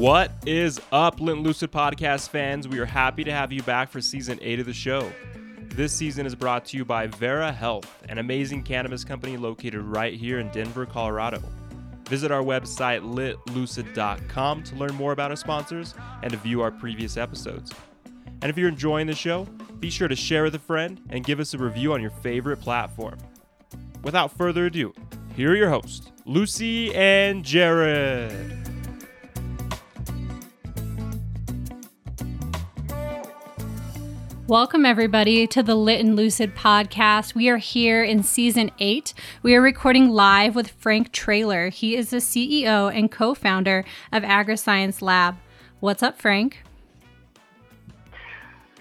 What is up, Lit Lucid podcast fans? We are happy to have you back for season eight of the show. This season is brought to you by Vera Health, an amazing cannabis company located right here in Denver, Colorado. Visit our website litlucid.com to learn more about our sponsors and to view our previous episodes. And if you're enjoying the show, be sure to share with a friend and give us a review on your favorite platform. Without further ado, here are your hosts, Lucy and Jared. Welcome, everybody, to the Lit and Lucid podcast. We are here in season eight. We are recording live with Frank Trailer. He is the CEO and co founder of AgriScience Lab. What's up, Frank?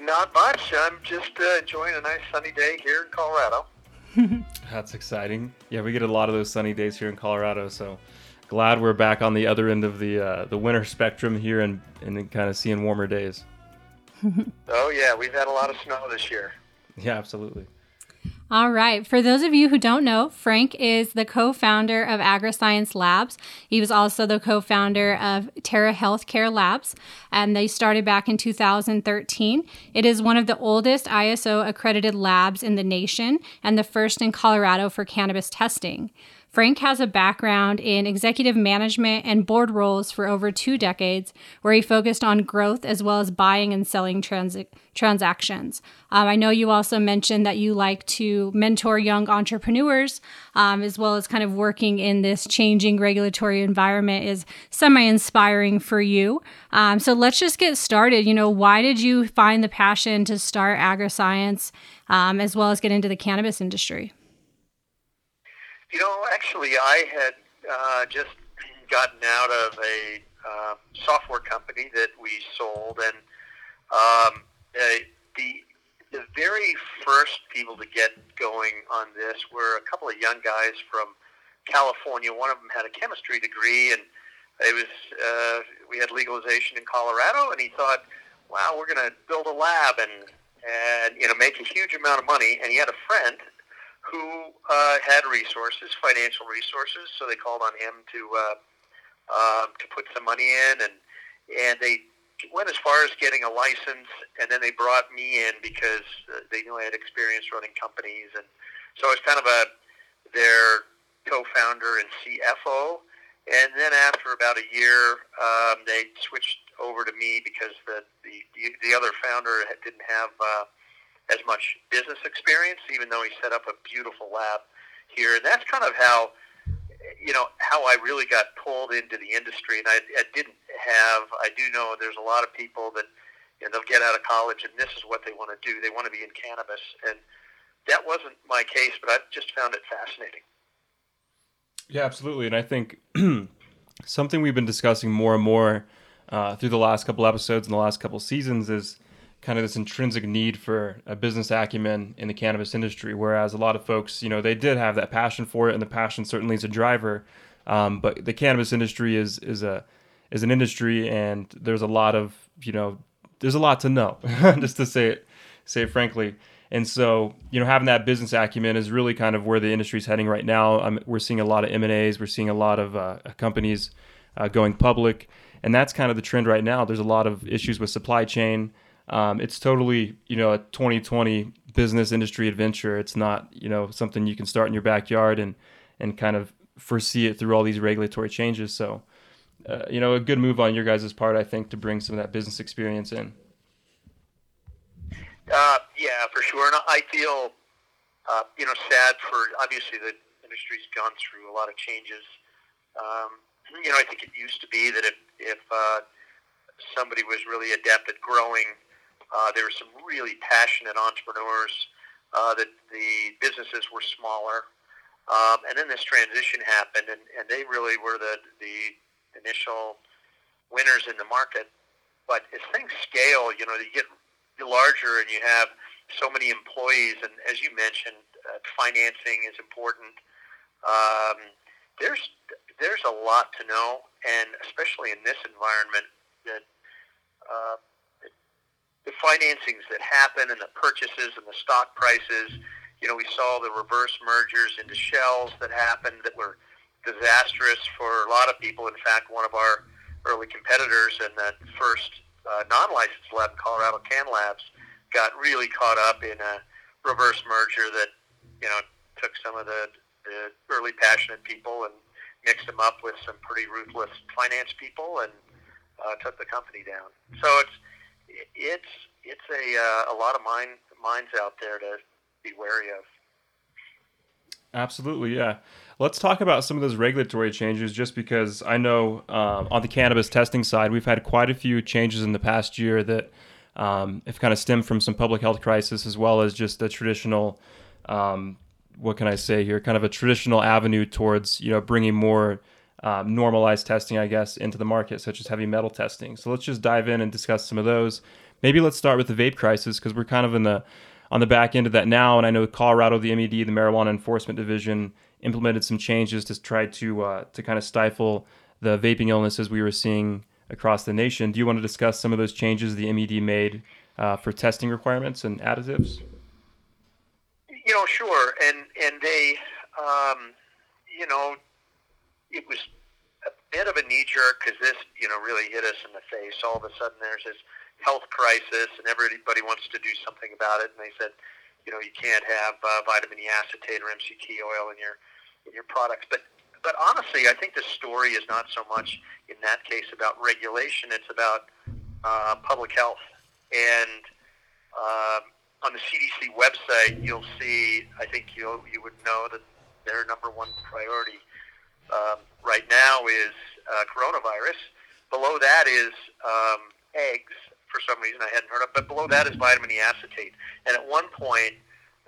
Not much. I'm just uh, enjoying a nice sunny day here in Colorado. That's exciting. Yeah, we get a lot of those sunny days here in Colorado, so glad we're back on the other end of the uh, the winter spectrum here and, and kind of seeing warmer days. Oh yeah, we've had a lot of snow this year. Yeah, absolutely. All right. For those of you who don't know, Frank is the co founder of AgriScience Labs. He was also the co founder of Terra Healthcare Labs, and they started back in 2013. It is one of the oldest ISO accredited labs in the nation and the first in Colorado for cannabis testing. Frank has a background in executive management and board roles for over two decades, where he focused on growth as well as buying and selling trans- transactions. Um, I know you also mentioned that you like to mentor young entrepreneurs, um, as well as kind of working in this changing regulatory environment is semi inspiring for you. Um, so let's just get started. You know, why did you find the passion to start AgriScience um, as well as get into the cannabis industry? You know, actually, I had uh, just gotten out of a uh, software company that we sold, and um, uh, the the very first people to get going on this were a couple of young guys from California. One of them had a chemistry degree, and it was uh, we had legalization in Colorado, and he thought, "Wow, we're going to build a lab and and you know make a huge amount of money." And he had a friend who uh, had resources, financial resources, so they called on him to uh, uh, to put some money in, and and they went as far as getting a license, and then they brought me in because uh, they knew I had experience running companies, and so I was kind of a their co-founder and CFO. And then after about a year, um, they switched over to me because the the, the other founder didn't have uh, as much business experience, even though he set up a beautiful lab here. And that's kind of how, you know, how I really got pulled into the industry. And I, I didn't have, I do know there's a lot of people that, you know, they'll get out of college and this is what they want to do. They want to be in cannabis. And that wasn't my case, but I just found it fascinating. Yeah, absolutely. And I think something we've been discussing more and more uh, through the last couple episodes and the last couple seasons is kind of this intrinsic need for a business acumen in the cannabis industry. Whereas a lot of folks, you know, they did have that passion for it, and the passion certainly is a driver. Um, but the cannabis industry is is a is an industry, and there's a lot of you know, there's a lot to know, just to say it say it frankly. And so, you know, having that business acumen is really kind of where the industry is heading right now. We're seeing a lot of M and A's. We're seeing a lot of uh, companies uh, going public, and that's kind of the trend right now. There's a lot of issues with supply chain. Um, it's totally, you know, a 2020 business industry adventure. It's not, you know, something you can start in your backyard and and kind of foresee it through all these regulatory changes. So, uh, you know, a good move on your guys' part, I think, to bring some of that business experience in. Uh, yeah, for sure. And I feel, uh, you know, sad for obviously the industry's gone through a lot of changes. Um, you know, I think it used to be that if if uh, somebody was really adept at growing uh, there were some really passionate entrepreneurs. Uh, that the businesses were smaller, um, and then this transition happened, and, and they really were the the initial winners in the market. But as things scale, you know, you get larger and you have so many employees, and as you mentioned, uh, financing is important. Um, there's there's a lot to know, and especially in this environment, that uh, the financings that happen and the purchases and the stock prices. You know, we saw the reverse mergers into shells that happened that were disastrous for a lot of people. In fact, one of our early competitors, and that first uh, non-licensed lab in Colorado, CannLabs, got really caught up in a reverse merger that you know took some of the, the early passionate people and mixed them up with some pretty ruthless finance people and uh, took the company down. So it's it's it's a uh, a lot of mind minds out there to be wary of. Absolutely, yeah. Let's talk about some of those regulatory changes, just because I know um, on the cannabis testing side, we've had quite a few changes in the past year that um, have kind of stemmed from some public health crisis, as well as just a traditional, um, what can I say here, kind of a traditional avenue towards you know bringing more um, normalized testing, I guess, into the market, such as heavy metal testing. So let's just dive in and discuss some of those. Maybe let's start with the vape crisis because we're kind of in the on the back end of that now. And I know Colorado, the MED, the Marijuana Enforcement Division, implemented some changes to try to uh, to kind of stifle the vaping illnesses we were seeing across the nation. Do you want to discuss some of those changes the MED made uh, for testing requirements and additives? You know, sure, and and they, um, you know, it was a bit of a knee jerk because this, you know, really hit us in the face. All of a sudden, there's this health crisis, and everybody wants to do something about it. And they said, you know, you can't have uh, vitamin E acetate or MCT oil in your in your products. But but honestly, I think the story is not so much in that case about regulation. It's about uh, public health. And uh, on the CDC website, you'll see. I think you you would know that their number one priority um, right now is uh, coronavirus. Below that is um, eggs, for some reason I hadn't heard of, but below that is vitamin E acetate. And at one point,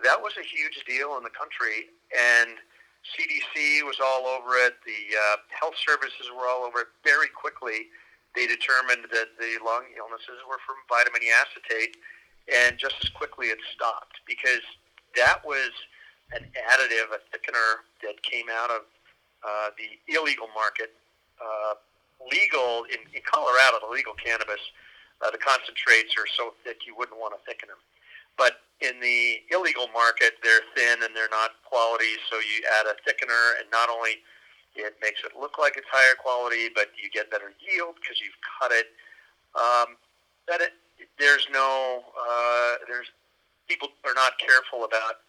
that was a huge deal in the country, and CDC was all over it. The uh, health services were all over it. Very quickly, they determined that the lung illnesses were from vitamin E acetate, and just as quickly it stopped because that was an additive, a thickener that came out of uh, the illegal market. Uh, legal in, in Colorado, the legal cannabis, uh, the concentrates are so thick you wouldn't want to thicken them. But in the illegal market, they're thin and they're not quality, so you add a thickener, and not only it makes it look like it's higher quality, but you get better yield because you've cut it. Um, that it, there's no, uh, there's people are not careful about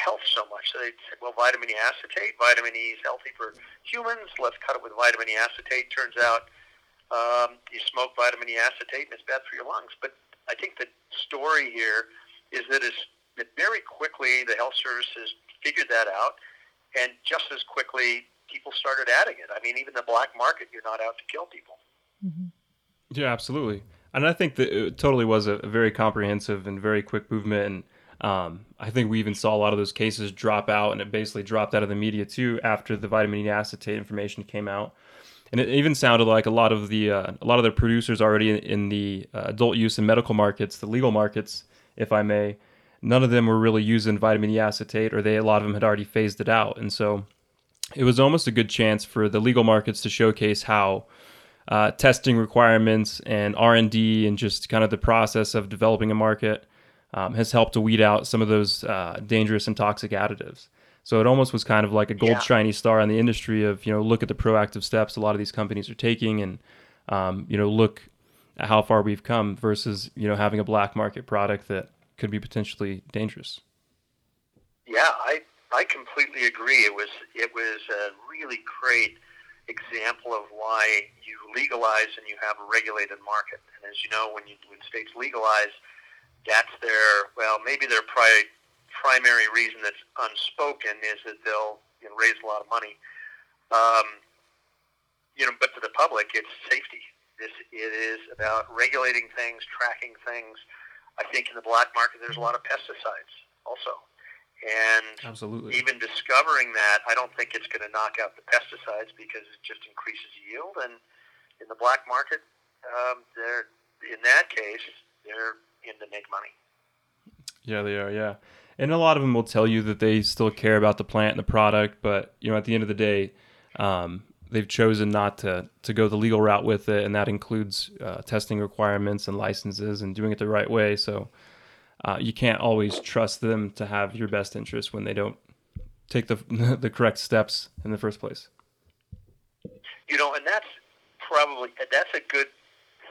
health so much. So they said, well, vitamin E acetate, vitamin E is healthy for humans. Let's cut it with vitamin E acetate. Turns out um, you smoke vitamin E acetate and it's bad for your lungs. But I think the story here is that, is that very quickly the health services figured that out, and just as quickly people started adding it. I mean, even the black market, you're not out to kill people. Mm-hmm. Yeah, absolutely. And I think that it totally was a, a very comprehensive and very quick movement. And um, I think we even saw a lot of those cases drop out, and it basically dropped out of the media too after the vitamin E acetate information came out. And it even sounded like a lot of the uh, a lot of the producers already in, in the uh, adult use and medical markets, the legal markets, if I may, none of them were really using vitamin E acetate, or they a lot of them had already phased it out. And so it was almost a good chance for the legal markets to showcase how uh, testing requirements and R and D and just kind of the process of developing a market um, has helped to weed out some of those uh, dangerous and toxic additives. So it almost was kind of like a gold yeah. shiny star in the industry of you know look at the proactive steps a lot of these companies are taking and um, you know look at how far we've come versus you know having a black market product that could be potentially dangerous. Yeah, I I completely agree. It was it was a really great example of why you legalize and you have a regulated market. And as you know, when you when states legalize that's their well, maybe their pri- primary reason that's unspoken is that they'll you know, raise a lot of money. Um, you know, but to the public, it's safety. This it is about regulating things, tracking things. I think in the black market, there's a lot of pesticides also, and absolutely even discovering that, I don't think it's going to knock out the pesticides because it just increases yield. And in the black market, um, they're in that case, they're in to make money. Yeah, they are. Yeah, and a lot of them will tell you that they still care about the plant and the product, but you know, at the end of the day, um, they've chosen not to to go the legal route with it, and that includes uh, testing requirements and licenses and doing it the right way. So uh, you can't always trust them to have your best interest when they don't take the the correct steps in the first place. You know, and that's probably probably that's a good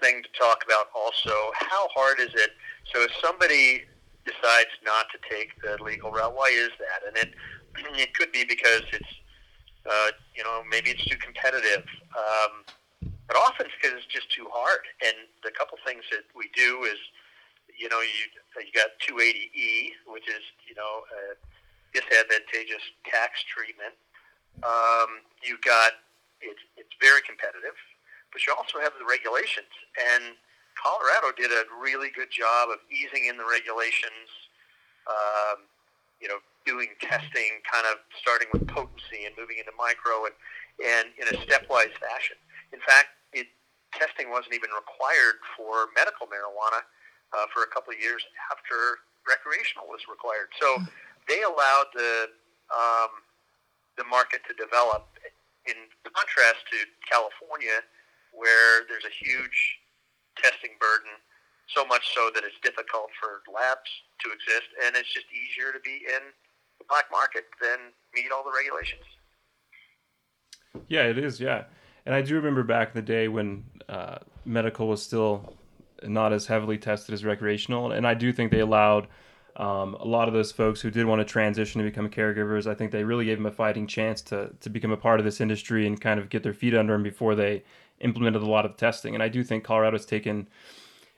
thing to talk about. Also, how hard is it? So if somebody decides not to take the legal route, why is that? And it it could be because it's uh, you know maybe it's too competitive. Um, but often it's because it's just too hard. And the couple things that we do is, you know, you you got 280e, which is you know a disadvantageous tax treatment. Um, you've got it's it's very competitive, but you also have the regulations. And Colorado did a really good job of easing in the regulations. Um, you know, doing testing, kind of starting with potency and moving into micro, and and in a stepwise fashion. In fact, it, testing wasn't even required for medical marijuana uh, for a couple of years after recreational was required. So they allowed the um, the market to develop. In contrast to California, where there's a huge testing burden, so much so that it's difficult for labs to exist, and it's just easier to be in the black market than meet all the regulations. Yeah, it is. Yeah, and I do remember back in the day when uh, medical was still not as heavily tested as recreational, and I do think they allowed um, a lot of those folks who did want to transition to become caregivers. I think they really gave them a fighting chance to to become a part of this industry and kind of get their feet under them before they implemented a lot of testing. And I do think Colorado's taken,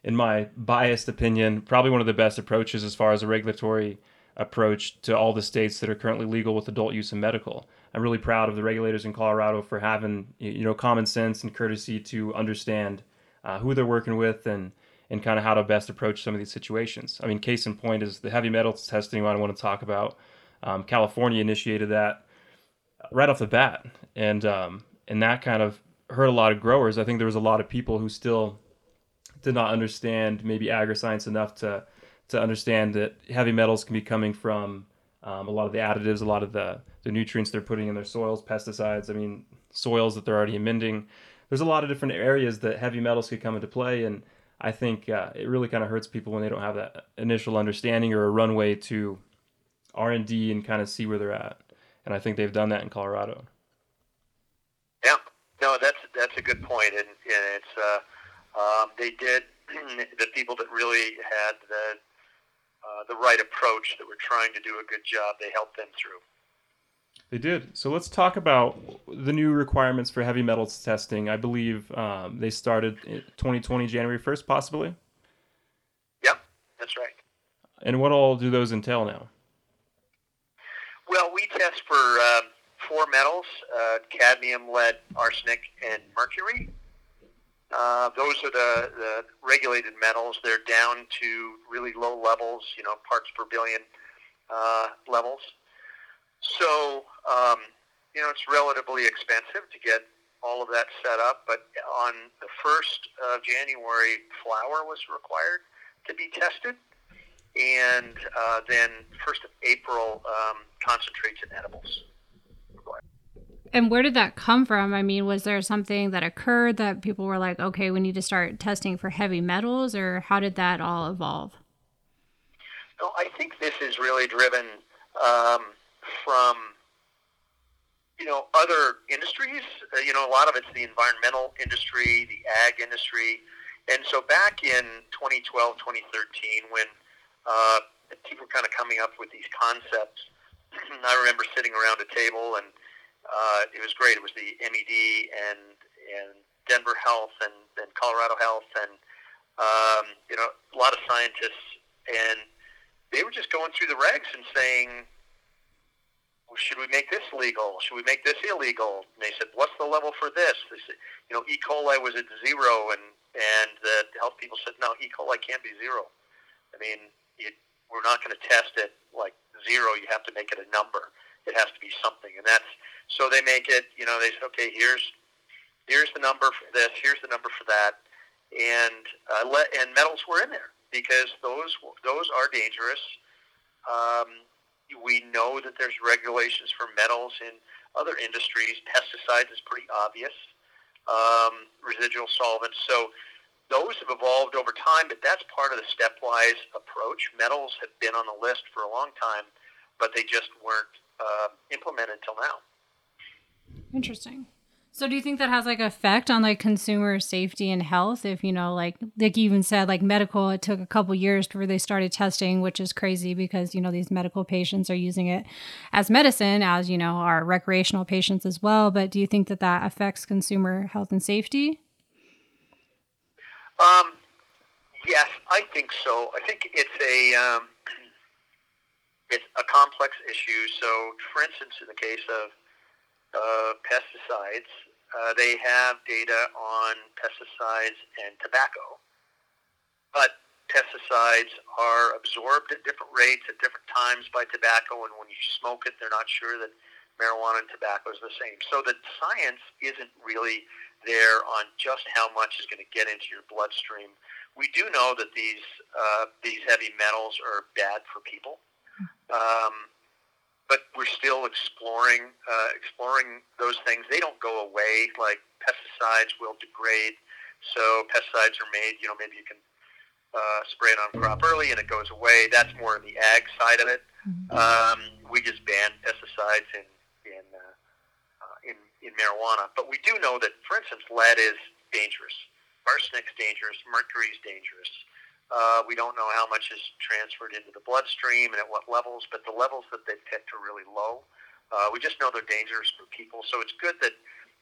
in my biased opinion, probably one of the best approaches as far as a regulatory approach to all the states that are currently legal with adult use and medical. I'm really proud of the regulators in Colorado for having you know common sense and courtesy to understand uh, who they're working with and and kind of how to best approach some of these situations. I mean, case in point is the heavy metals testing I want to talk about. Um, California initiated that right off the bat, and um, and that kind of hurt a lot of growers. I think there was a lot of people who still did not understand maybe agri-science enough to to understand that heavy metals can be coming from um, a lot of the additives, a lot of the, the nutrients they're putting in their soils, pesticides. I mean, soils that they're already amending. There's a lot of different areas that heavy metals could come into play, and I think uh, it really kind of hurts people when they don't have that initial understanding or a runway to R and D and kind of see where they're at. And I think they've done that in Colorado. Yeah, a good point, and, and it's uh, um, they did the people that really had the uh, the right approach that were trying to do a good job. They helped them through. They did. So let's talk about the new requirements for heavy metals testing. I believe um, they started 2020 January 1st, possibly. Yep, that's right. And what all do those entail now? Well, we test for uh, four metals: uh, cadmium, lead, arsenic, and mercury. Uh, those are the, the regulated metals. They're down to really low levels, you know, parts per billion uh, levels. So, um, you know, it's relatively expensive to get all of that set up. But on the 1st of January, flour was required to be tested. And uh, then 1st of April, um, concentrates and edibles. And where did that come from? I mean, was there something that occurred that people were like, okay, we need to start testing for heavy metals, or how did that all evolve? No, I think this is really driven um, from you know other industries. Uh, you know, a lot of it's the environmental industry, the ag industry, and so back in 2012, 2013, when uh, people were kind of coming up with these concepts, I remember sitting around a table and uh, it was great. It was the MED and and Denver Health and, and Colorado Health and um, you know a lot of scientists and they were just going through the regs and saying, well, should we make this legal? Should we make this illegal? And they said, what's the level for this? They said, you know, E. coli was at zero, and and the health people said, no, E. coli can't be zero. I mean, it, we're not going to test it like zero. You have to make it a number. It has to be something, and that's so they make it. You know, they say, okay, here's here's the number for this, here's the number for that, and uh, let, and metals were in there because those those are dangerous. Um, we know that there's regulations for metals in other industries. Pesticides is pretty obvious. Um, residual solvents. So those have evolved over time, but that's part of the stepwise approach. Metals have been on the list for a long time, but they just weren't uh, implemented until now. Interesting. So do you think that has like effect on like consumer safety and health? If you know, like like you even said, like medical, it took a couple years before they started testing, which is crazy because you know these medical patients are using it as medicine, as you know our recreational patients as well. But do you think that that affects consumer health and safety? Um, yes, I think so. I think it's a um, it's a complex issue. So, for instance, in the case of uh, pesticides, uh, they have data on pesticides and tobacco, but pesticides are absorbed at different rates at different times by tobacco, and when you smoke it, they're not sure that marijuana and tobacco is the same. So the science isn't really there on just how much is going to get into your bloodstream. We do know that these uh, these heavy metals are bad for people. Um, but we're still exploring uh, exploring those things. They don't go away. Like pesticides will degrade, so pesticides are made. You know, maybe you can uh, spray it on crop early and it goes away. That's more in the ag side of it. Um, we just banned pesticides in in, uh, uh, in in marijuana, but we do know that, for instance, lead is dangerous, arsenic's dangerous, mercury's dangerous. Uh, we don't know how much is transferred into the bloodstream and at what levels, but the levels that they've picked are really low. Uh, we just know they're dangerous for people, so it's good that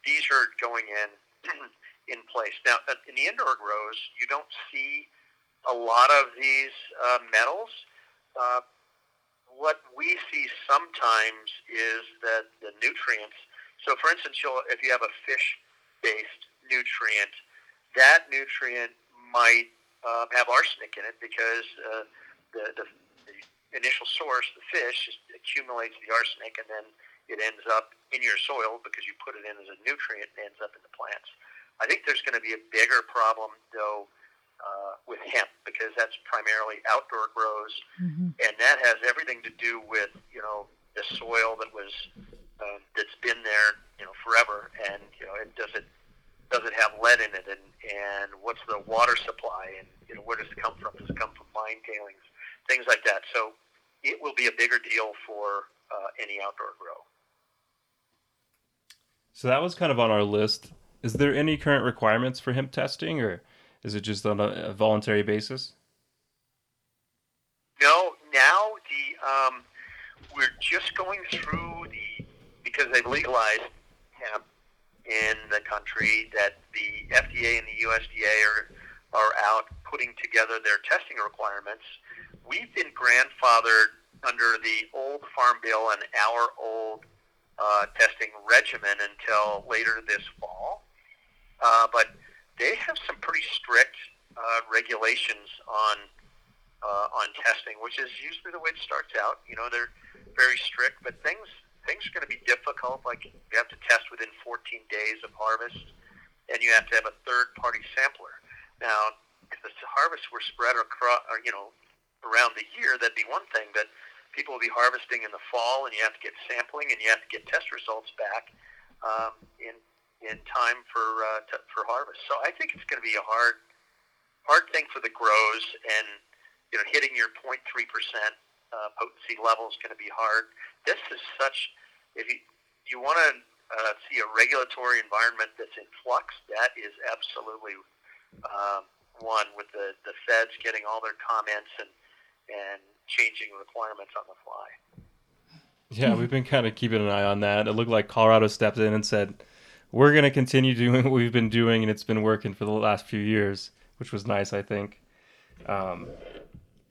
these are going in in place. Now, in the indoor grows, you don't see a lot of these uh, metals. Uh, what we see sometimes is that the nutrients. So, for instance, you'll, if you have a fish-based nutrient, that nutrient might uh, have arsenic in it because uh, the, the, the initial source, the fish, accumulates the arsenic and then it ends up in your soil because you put it in as a nutrient and ends up in the plants. I think there's going to be a bigger problem, though, uh, with hemp because that's primarily outdoor grows, mm-hmm. and that has everything to do with you know the soil that was uh, that's been there you know forever, and you know it does it does it have lead in it, and and what's the water supply, and you know where does it come from? Does it come from mine tailings, things like that? So it will be a bigger deal for uh, any outdoor grow. So that was kind of on our list. Is there any current requirements for hemp testing, or is it just on a, a voluntary basis? No, now the um, we're just going through the because they've legalized hemp in the country that the FDA and the USDA are, are out putting together their testing requirements. We've been grandfathered under the old Farm Bill and our old uh, testing regimen until later this fall. Uh, but they have some pretty strict uh, regulations on uh, on testing, which is usually the way it starts out. You know, they're very strict, but things things are going to be difficult. Like you have to test within 14 days of harvest, and you have to have a third-party sampler. Now, if the harvests were spread across, or, you know, around the year, that'd be one thing. But people will be harvesting in the fall, and you have to get sampling, and you have to get test results back um, in in time for uh, to, for harvest. So I think it's going to be a hard hard thing for the grows, and you know, hitting your 0.3 percent uh, potency level is going to be hard. This is such, if you, you want to uh, see a regulatory environment that's in flux, that is absolutely um, one with the, the feds getting all their comments and, and changing requirements on the fly. Yeah, we've been kind of keeping an eye on that. It looked like Colorado stepped in and said, we're going to continue doing what we've been doing, and it's been working for the last few years, which was nice, I think. Um,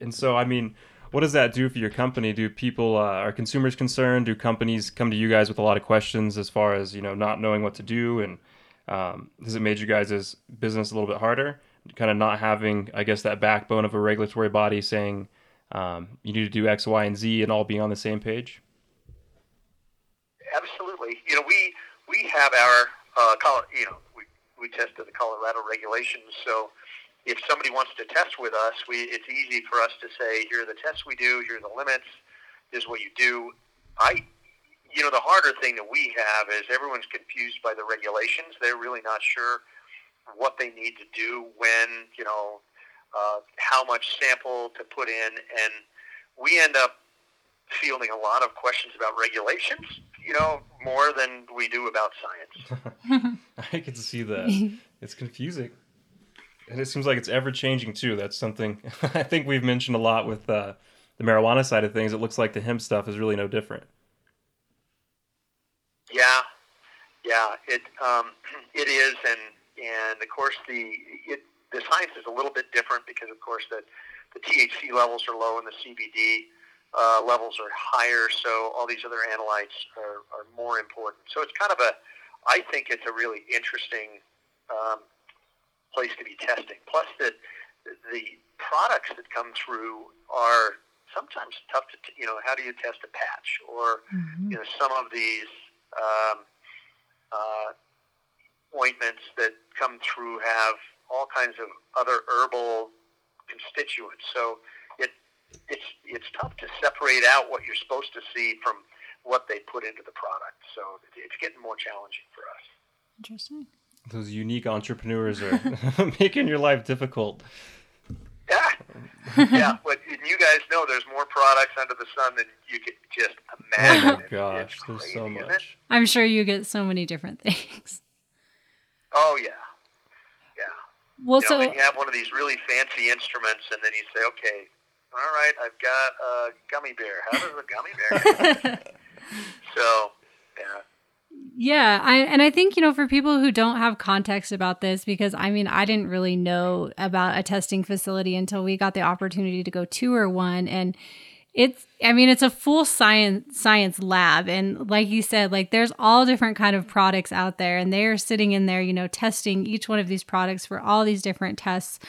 and so, I mean, what does that do for your company? Do people uh, are consumers concerned? Do companies come to you guys with a lot of questions as far as you know not knowing what to do? And um, has it made you guys' business a little bit harder? Kind of not having, I guess, that backbone of a regulatory body saying um, you need to do X, Y, and Z, and all being on the same page. Absolutely. You know, we we have our uh, you know we we tested the Colorado regulations, so if somebody wants to test with us, we, it's easy for us to say, here are the tests we do, here are the limits, this is what you do. I, you know, the harder thing that we have is everyone's confused by the regulations. They're really not sure what they need to do when, you know, uh, how much sample to put in, and we end up fielding a lot of questions about regulations, you know, more than we do about science. I can see that. It's confusing. And it seems like it's ever changing too. That's something I think we've mentioned a lot with uh, the marijuana side of things. It looks like the hemp stuff is really no different. Yeah, yeah, it um, it is, and and of course the it, the science is a little bit different because of course the the THC levels are low and the CBD uh, levels are higher, so all these other analytes are, are more important. So it's kind of a, I think it's a really interesting um, place to be testing. Plus, that the products that come through are sometimes tough to, t- you know, how do you test a patch or, mm-hmm. you know, some of these um, uh, ointments that come through have all kinds of other herbal constituents. So it it's it's tough to separate out what you're supposed to see from what they put into the product. So it's getting more challenging for us. Interesting. Those unique entrepreneurs are making your life difficult. Yeah, yeah. But you guys know there's more products under the sun than you could just imagine. Oh my gosh, there's so much. I'm sure you get so many different things. Oh yeah, yeah. well, you know, so you have one of these really fancy instruments, and then you say, "Okay, all right, I've got a gummy bear. How does a gummy bear?" so, yeah. Yeah, I and I think you know for people who don't have context about this because I mean I didn't really know about a testing facility until we got the opportunity to go tour one and it's i mean it's a full science science lab. And like you said like there's all different kind of products out there and they're sitting in there you know testing each one of these products for all these different tests.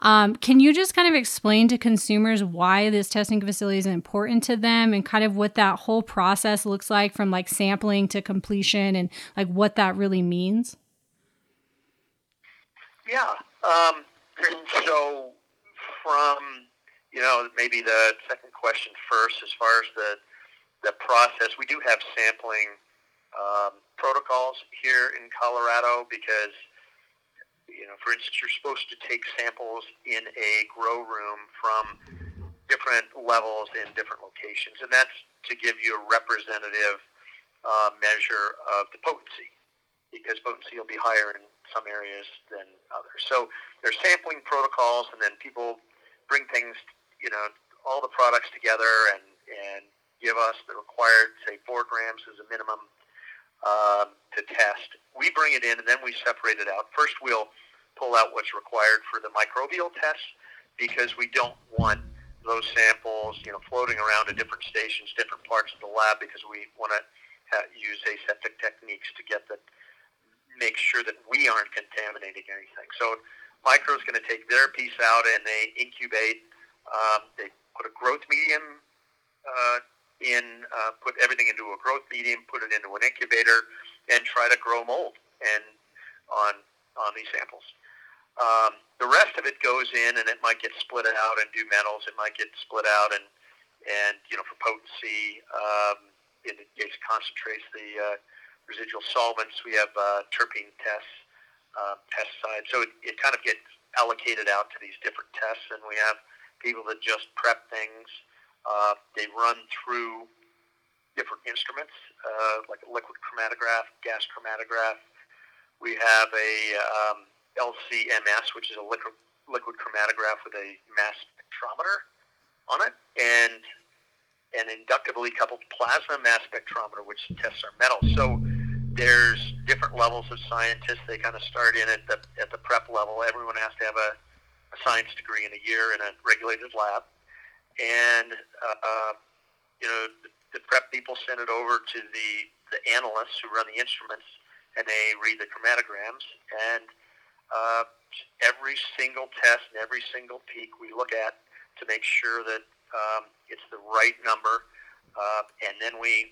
Um, can you just kind of explain to consumers why this testing facility is important to them and kind of what that whole process looks like from like sampling to completion and like what that really means? Yeah um, so from you know, maybe the second question first, as far as the the process, we do have sampling um, protocols here in Colorado because, you know, for instance, you're supposed to take samples in a grow room from different levels in different locations, and that's to give you a representative uh, measure of the potency, because potency will be higher in some areas than others. So there's sampling protocols, and then people bring things you know, all the products together and, and give us the required, say, four grams as a minimum um, to test. We bring it in and then we separate it out. First, we'll pull out what's required for the microbial tests because we don't want those samples, you know, floating around at different stations, different parts of the lab because we want to use aseptic techniques to get the make sure that we aren't contaminating anything. So micro is going to take their piece out and they incubate um, they put a growth medium uh, in, uh, put everything into a growth medium, put it into an incubator, and try to grow mold and on on these samples. Um, the rest of it goes in, and it might get split out and do metals. It might get split out and and you know for potency, um, it, it concentrates the uh, residual solvents. We have uh, terpene tests, uh, pesticides. So it, it kind of gets allocated out to these different tests, and we have people that just prep things. Uh, they run through different instruments, uh, like a liquid chromatograph, gas chromatograph. We have a um, LCMS, which is a liquid, liquid chromatograph with a mass spectrometer on it, and an inductively coupled plasma mass spectrometer, which tests our metals. So there's different levels of scientists. They kind of start in at the at the prep level. Everyone has to have a a science degree in a year in a regulated lab, and uh, you know the, the prep people send it over to the the analysts who run the instruments, and they read the chromatograms and. Uh, every single test and every single peak we look at to make sure that um, it's the right number, uh, and then we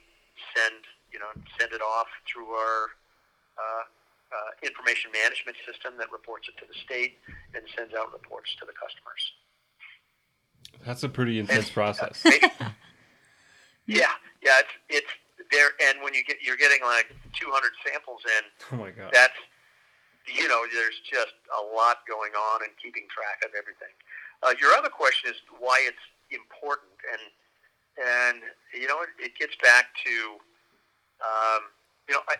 send you know send it off through our uh, uh, information management system that reports it to the state and sends out reports to the customers. That's a pretty intense and, process. Uh, yeah, yeah, it's it's there, and when you get you're getting like 200 samples in. Oh my god. That's you know, there's just a lot going on and keeping track of everything. Uh, your other question is why it's important, and and you know, it, it gets back to, um, you know, I,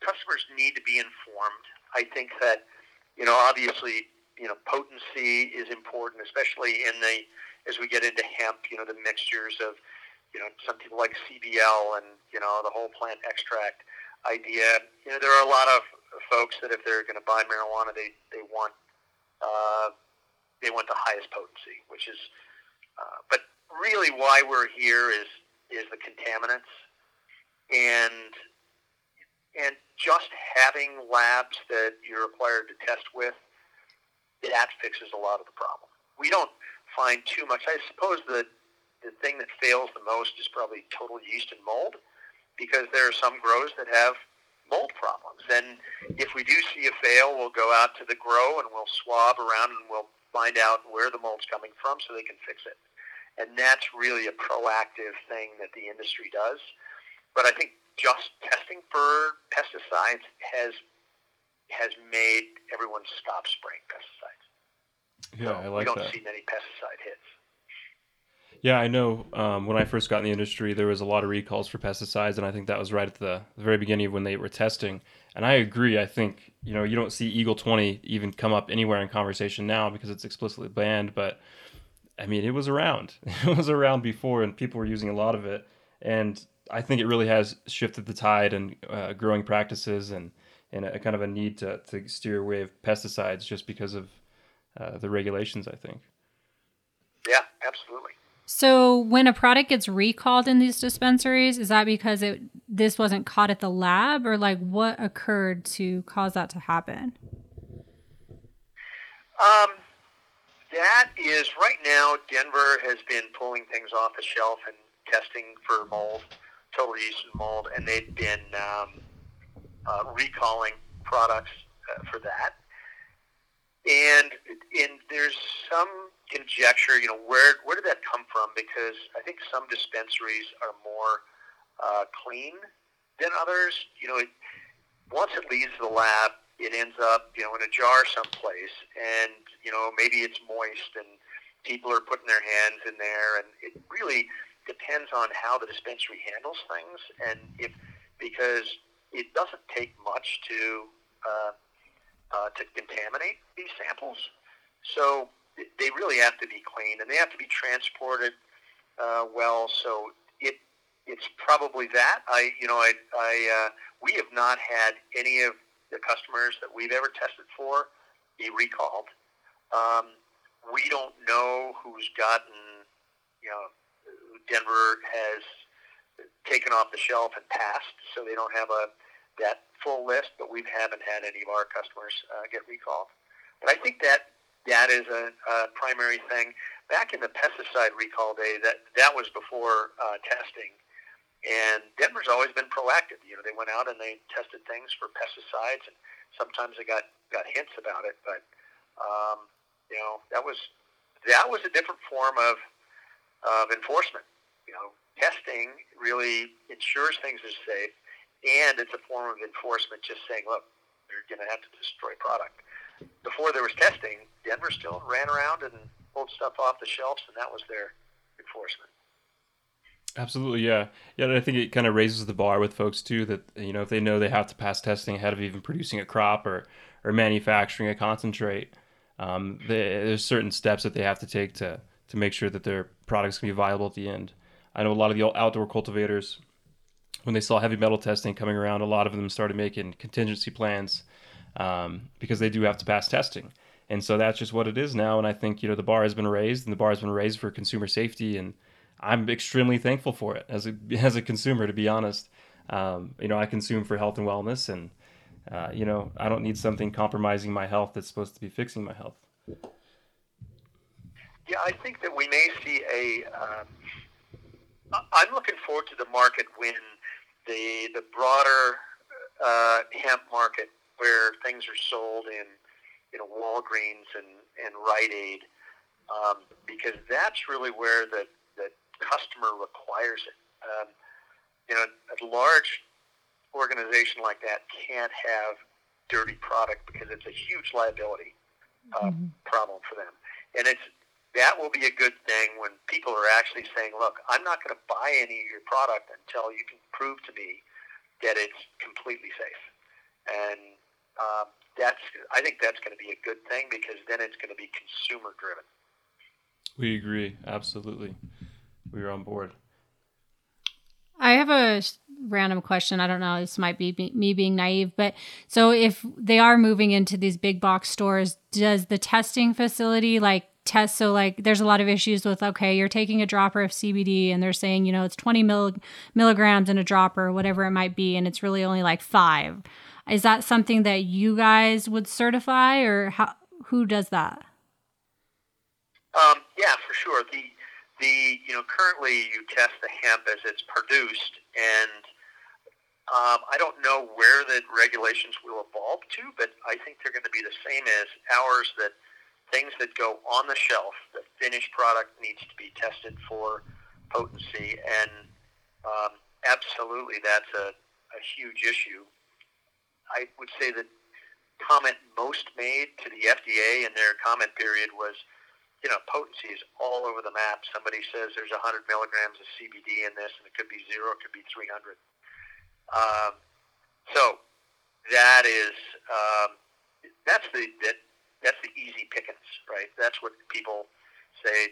customers need to be informed. I think that, you know, obviously, you know, potency is important, especially in the as we get into hemp. You know, the mixtures of, you know, some people like CBL and you know the whole plant extract idea. You know, there are a lot of folks that if they're going to buy marijuana, they they want uh, they want the highest potency, which is. Uh, but really, why we're here is is the contaminants, and and just having labs that you're required to test with, that fixes a lot of the problem. We don't find too much. I suppose the the thing that fails the most is probably total yeast and mold, because there are some grows that have mold problems. And if we do see a fail, we'll go out to the grow and we'll swab around and we'll find out where the mold's coming from so they can fix it. And that's really a proactive thing that the industry does. But I think just testing for pesticides has has made everyone stop spraying pesticides. Yeah, so I like that. we don't that. see many pesticide hits. Yeah, I know. Um, when I first got in the industry, there was a lot of recalls for pesticides, and I think that was right at the, the very beginning of when they were testing. And I agree. I think you know you don't see Eagle Twenty even come up anywhere in conversation now because it's explicitly banned. But I mean, it was around. It was around before, and people were using a lot of it. And I think it really has shifted the tide and uh, growing practices and and a, kind of a need to to steer away of pesticides just because of uh, the regulations. I think. Yeah, absolutely. So when a product gets recalled in these dispensaries, is that because it this wasn't caught at the lab, or like what occurred to cause that to happen? Um, that is right now. Denver has been pulling things off the shelf and testing for mold, total yeast and mold, and they've been um, uh, recalling products uh, for that. And and there's some conjecture, you know, where where did that come from? Because I think some dispensaries are more uh, clean than others. You know, it, once it leaves the lab, it ends up, you know, in a jar someplace, and you know, maybe it's moist, and people are putting their hands in there, and it really depends on how the dispensary handles things, and if because it doesn't take much to uh, uh, to contaminate these samples, so they really have to be clean and they have to be transported uh, well. So it it's probably that. I you know I I uh, we have not had any of the customers that we've ever tested for be recalled. Um, we don't know who's gotten you know Denver has taken off the shelf and passed, so they don't have a that full list. But we haven't had any of our customers uh, get recalled. But I think that that is a, a primary thing. Back in the pesticide recall day, that that was before uh, testing, and Denver's always been proactive. You know, they went out and they tested things for pesticides, and sometimes they got got hints about it. But um, you know, that was that was a different form of of enforcement. You know, testing really ensures things are safe, and it's a form of enforcement. Just saying, look, you're going to have to destroy product before there was testing, Denver still ran around and pulled stuff off the shelves, and that was their enforcement. Absolutely, yeah, yeah. I think it kind of raises the bar with folks too. That you know, if they know they have to pass testing ahead of even producing a crop or or manufacturing a concentrate, um, they, there's certain steps that they have to take to to make sure that their products can be viable at the end. I know a lot of the outdoor cultivators, when they saw heavy metal testing coming around, a lot of them started making contingency plans um, because they do have to pass testing. And so that's just what it is now. And I think, you know, the bar has been raised and the bar has been raised for consumer safety. And I'm extremely thankful for it as a, as a consumer, to be honest. Um, you know, I consume for health and wellness and, uh, you know, I don't need something compromising my health that's supposed to be fixing my health. Yeah, I think that we may see a. am um, looking forward to the market when the the broader uh, hemp market where things are sold in you know Walgreens and and Rite Aid um, because that's really where the the customer requires it. Um, you know, a large organization like that can't have dirty product because it's a huge liability uh, mm-hmm. problem for them, and it's that will be a good thing when people are actually saying, "Look, I'm not going to buy any of your product until you can prove to me that it's completely safe." And um, that's I think that's going to be a good thing because then it's going to be consumer driven. We agree absolutely. We are on board. I have a random question. I don't know. This might be me being naive, but so if they are moving into these big box stores, does the testing facility like test? So like, there's a lot of issues with okay, you're taking a dropper of CBD and they're saying you know it's 20 mil- milligrams in a dropper, whatever it might be, and it's really only like five. Is that something that you guys would certify, or how? Who does that? Um, yeah, for sure. The the you know currently you test the hemp as it's produced, and um, I don't know where the regulations will evolve to, but I think they're going to be the same as ours. That things that go on the shelf, the finished product needs to be tested for potency, and um, absolutely that's a, a huge issue. I would say that comment most made to the FDA in their comment period was you know, potency is all over the map. Somebody says there's 100 milligrams of CBD in this, and it could be zero, it could be 300. Um, so that is um, that's the that, that's the easy pickings, right? That's what people say.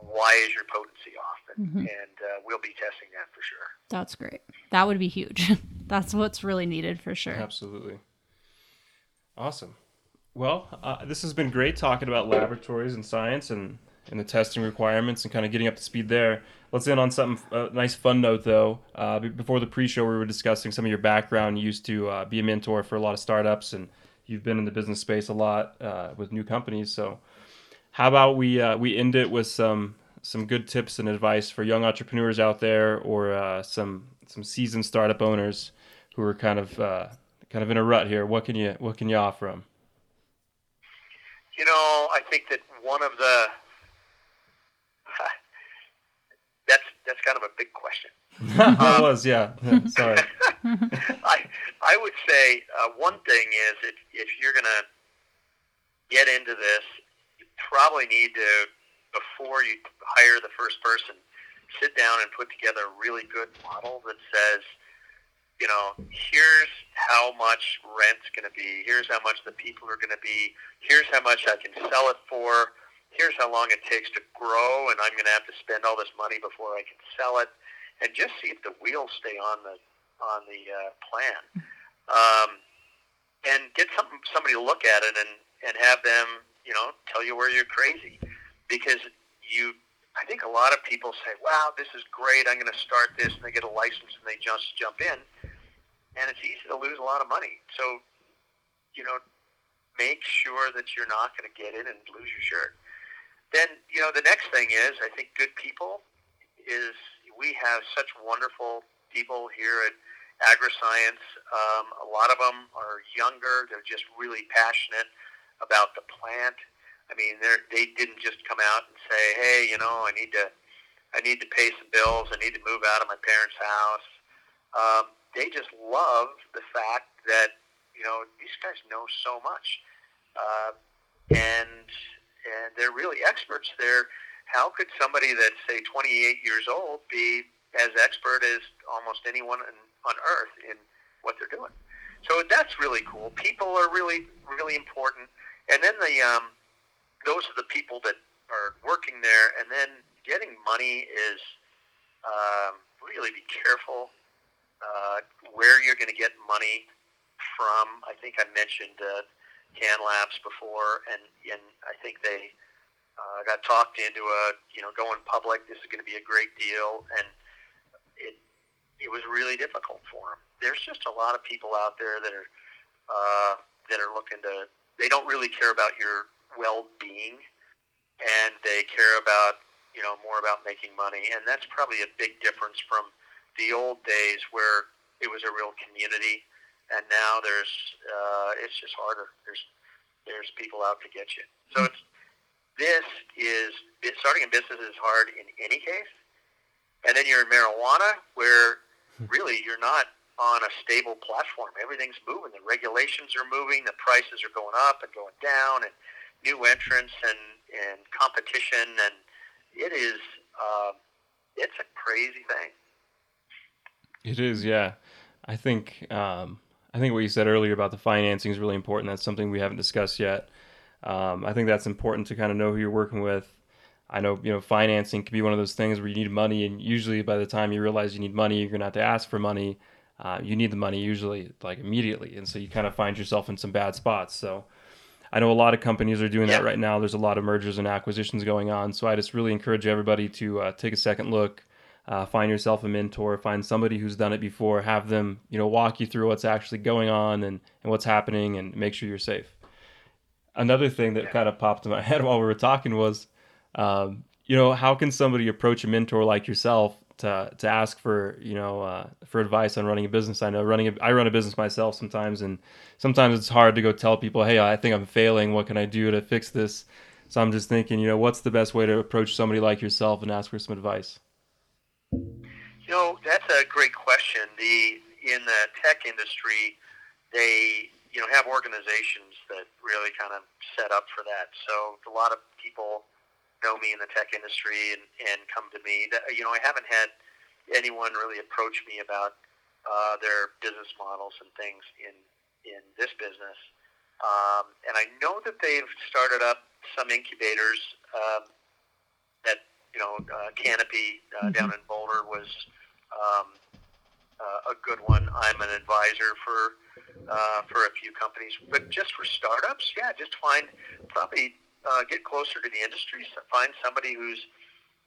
Why is your potency off? And, mm-hmm. and uh, we'll be testing that for sure. That's great. That would be huge. that's what's really needed for sure. Absolutely. Awesome. Well, uh, this has been great talking about laboratories and science and, and the testing requirements and kind of getting up to speed there. Let's end on something a nice fun note though. Uh, before the pre-show, we were discussing some of your background. You used to uh, be a mentor for a lot of startups, and you've been in the business space a lot uh, with new companies. So, how about we uh, we end it with some some good tips and advice for young entrepreneurs out there, or uh, some some seasoned startup owners who are kind of kind of in a rut here. What can you what can you offer them? You know, I think that one of the that's that's kind of a big question. um, was, yeah. Sorry. I I would say uh, one thing is if if you're gonna get into this, you probably need to before you hire the first person, sit down and put together a really good model that says you know, here's how much rent's going to be. Here's how much the people are going to be. Here's how much I can sell it for. Here's how long it takes to grow, and I'm going to have to spend all this money before I can sell it. And just see if the wheels stay on the on the uh, plan. Um, and get some somebody to look at it and and have them, you know, tell you where you're crazy, because you I think a lot of people say, "Wow, this is great! I'm going to start this," and they get a license and they just jump in, and it's easy to lose a lot of money. So, you know, make sure that you're not going to get in and lose your shirt. Then, you know, the next thing is, I think good people is we have such wonderful people here at AgriScience. Um, a lot of them are younger; they're just really passionate about the plant I mean, they didn't just come out and say, "Hey, you know, I need to, I need to pay some bills. I need to move out of my parents' house." Um, they just love the fact that you know these guys know so much, uh, and and they're really experts. They're how could somebody that's say 28 years old be as expert as almost anyone in, on earth in what they're doing? So that's really cool. People are really really important, and then the um, those are the people that are working there, and then getting money is um, really be careful uh, where you're going to get money from. I think I mentioned uh, CannLabs before, and and I think they uh, got talked into a you know going public. This is going to be a great deal, and it it was really difficult for them. There's just a lot of people out there that are uh, that are looking to. They don't really care about your well-being, and they care about you know more about making money, and that's probably a big difference from the old days where it was a real community, and now there's uh, it's just harder. There's there's people out to get you. So it's this is starting a business is hard in any case, and then you're in marijuana where really you're not on a stable platform. Everything's moving. The regulations are moving. The prices are going up and going down, and new entrants and, and competition, and it is uh, it's a crazy thing. It is, yeah. I think um, I think what you said earlier about the financing is really important. That's something we haven't discussed yet. Um, I think that's important to kind of know who you're working with. I know you know financing can be one of those things where you need money, and usually by the time you realize you need money, you're gonna have to ask for money. Uh, you need the money usually like immediately, and so you kind of find yourself in some bad spots. So I know a lot of companies are doing Yeah. that right now. There's a lot of mergers and acquisitions going on. So I just really encourage everybody to uh, take a second look, uh, find yourself a mentor, find somebody who's done it before, have them, you know, walk you through what's actually going on and, and what's happening and make sure you're safe. Another thing that kind of popped in my head while we were talking was, um, you know, how can somebody approach a mentor like yourself to, to ask for, you know, uh, for advice on running a business? I know running, a, I run a business myself sometimes, and sometimes it's hard to go tell people, hey, I think I'm failing. What can I do to fix this? So I'm just thinking, you know, what's the best way to approach somebody like yourself and ask for some advice? You know, that's a great question. The in the tech industry, they you know have organizations really kind of set up for that. So a lot of people know me in the tech industry and, and come to me. That you know, I haven't had anyone really approach me about uh, their business models and things in in this business. Um, and I know that they've started up some incubators um, that you know uh, Canopy uh, down in Boulder was um, uh, a good one. I'm an advisor for uh, for a few companies, but just for startups, yeah, just find probably uh, get closer to the industry. So find somebody who's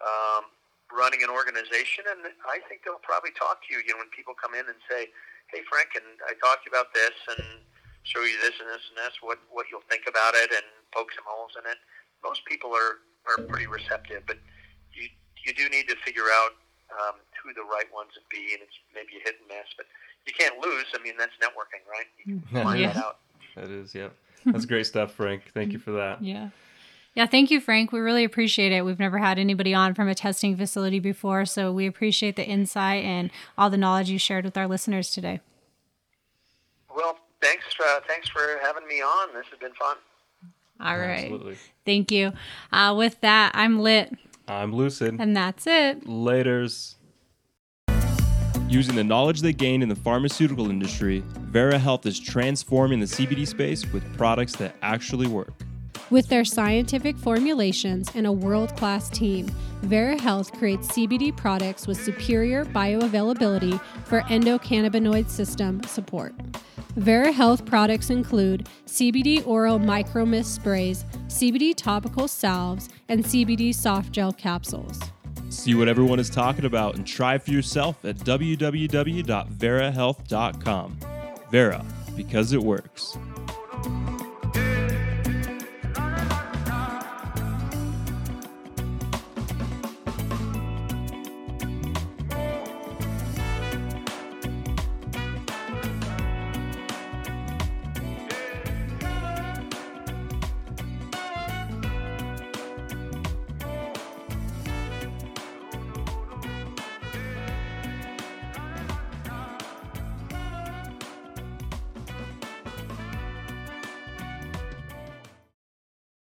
um, running an organization, and I think they'll probably talk to you. You know, when people come in and say, "Hey, Frank, and I talked about this and show you this and this and this. What what you'll think about it, and poke some holes in it." Most people are are pretty receptive, but you you do need to figure out um, who the right ones would be, and it's maybe a hit and miss, but you can't lose. I mean, that's networking, right? You can find Yeah. that out. That is, yeah. That's great stuff, Frank. Thank you for that. Yeah. Yeah, thank you, Frank. We really appreciate it. We've never had anybody on from a testing facility before, so we appreciate the insight and all the knowledge you shared with our listeners today. Well, thanks uh, thanks for having me on. This has been fun. All right. Absolutely. Thank you. Uh, with that, I'm lit, I'm Lucid. and that's it. Laters. Using the knowledge they gained in the pharmaceutical industry, Vera Health is transforming the CBD space with products that actually work. With their scientific formulations and a world class team, Vera Health creates CBD products with superior bioavailability for endocannabinoid system support. Vera Health products include CBD oral micromist sprays, CBD topical salves, and CBD soft gel capsules. See what everyone is talking about and try for yourself at www.verahealth.com. Vera, because it works.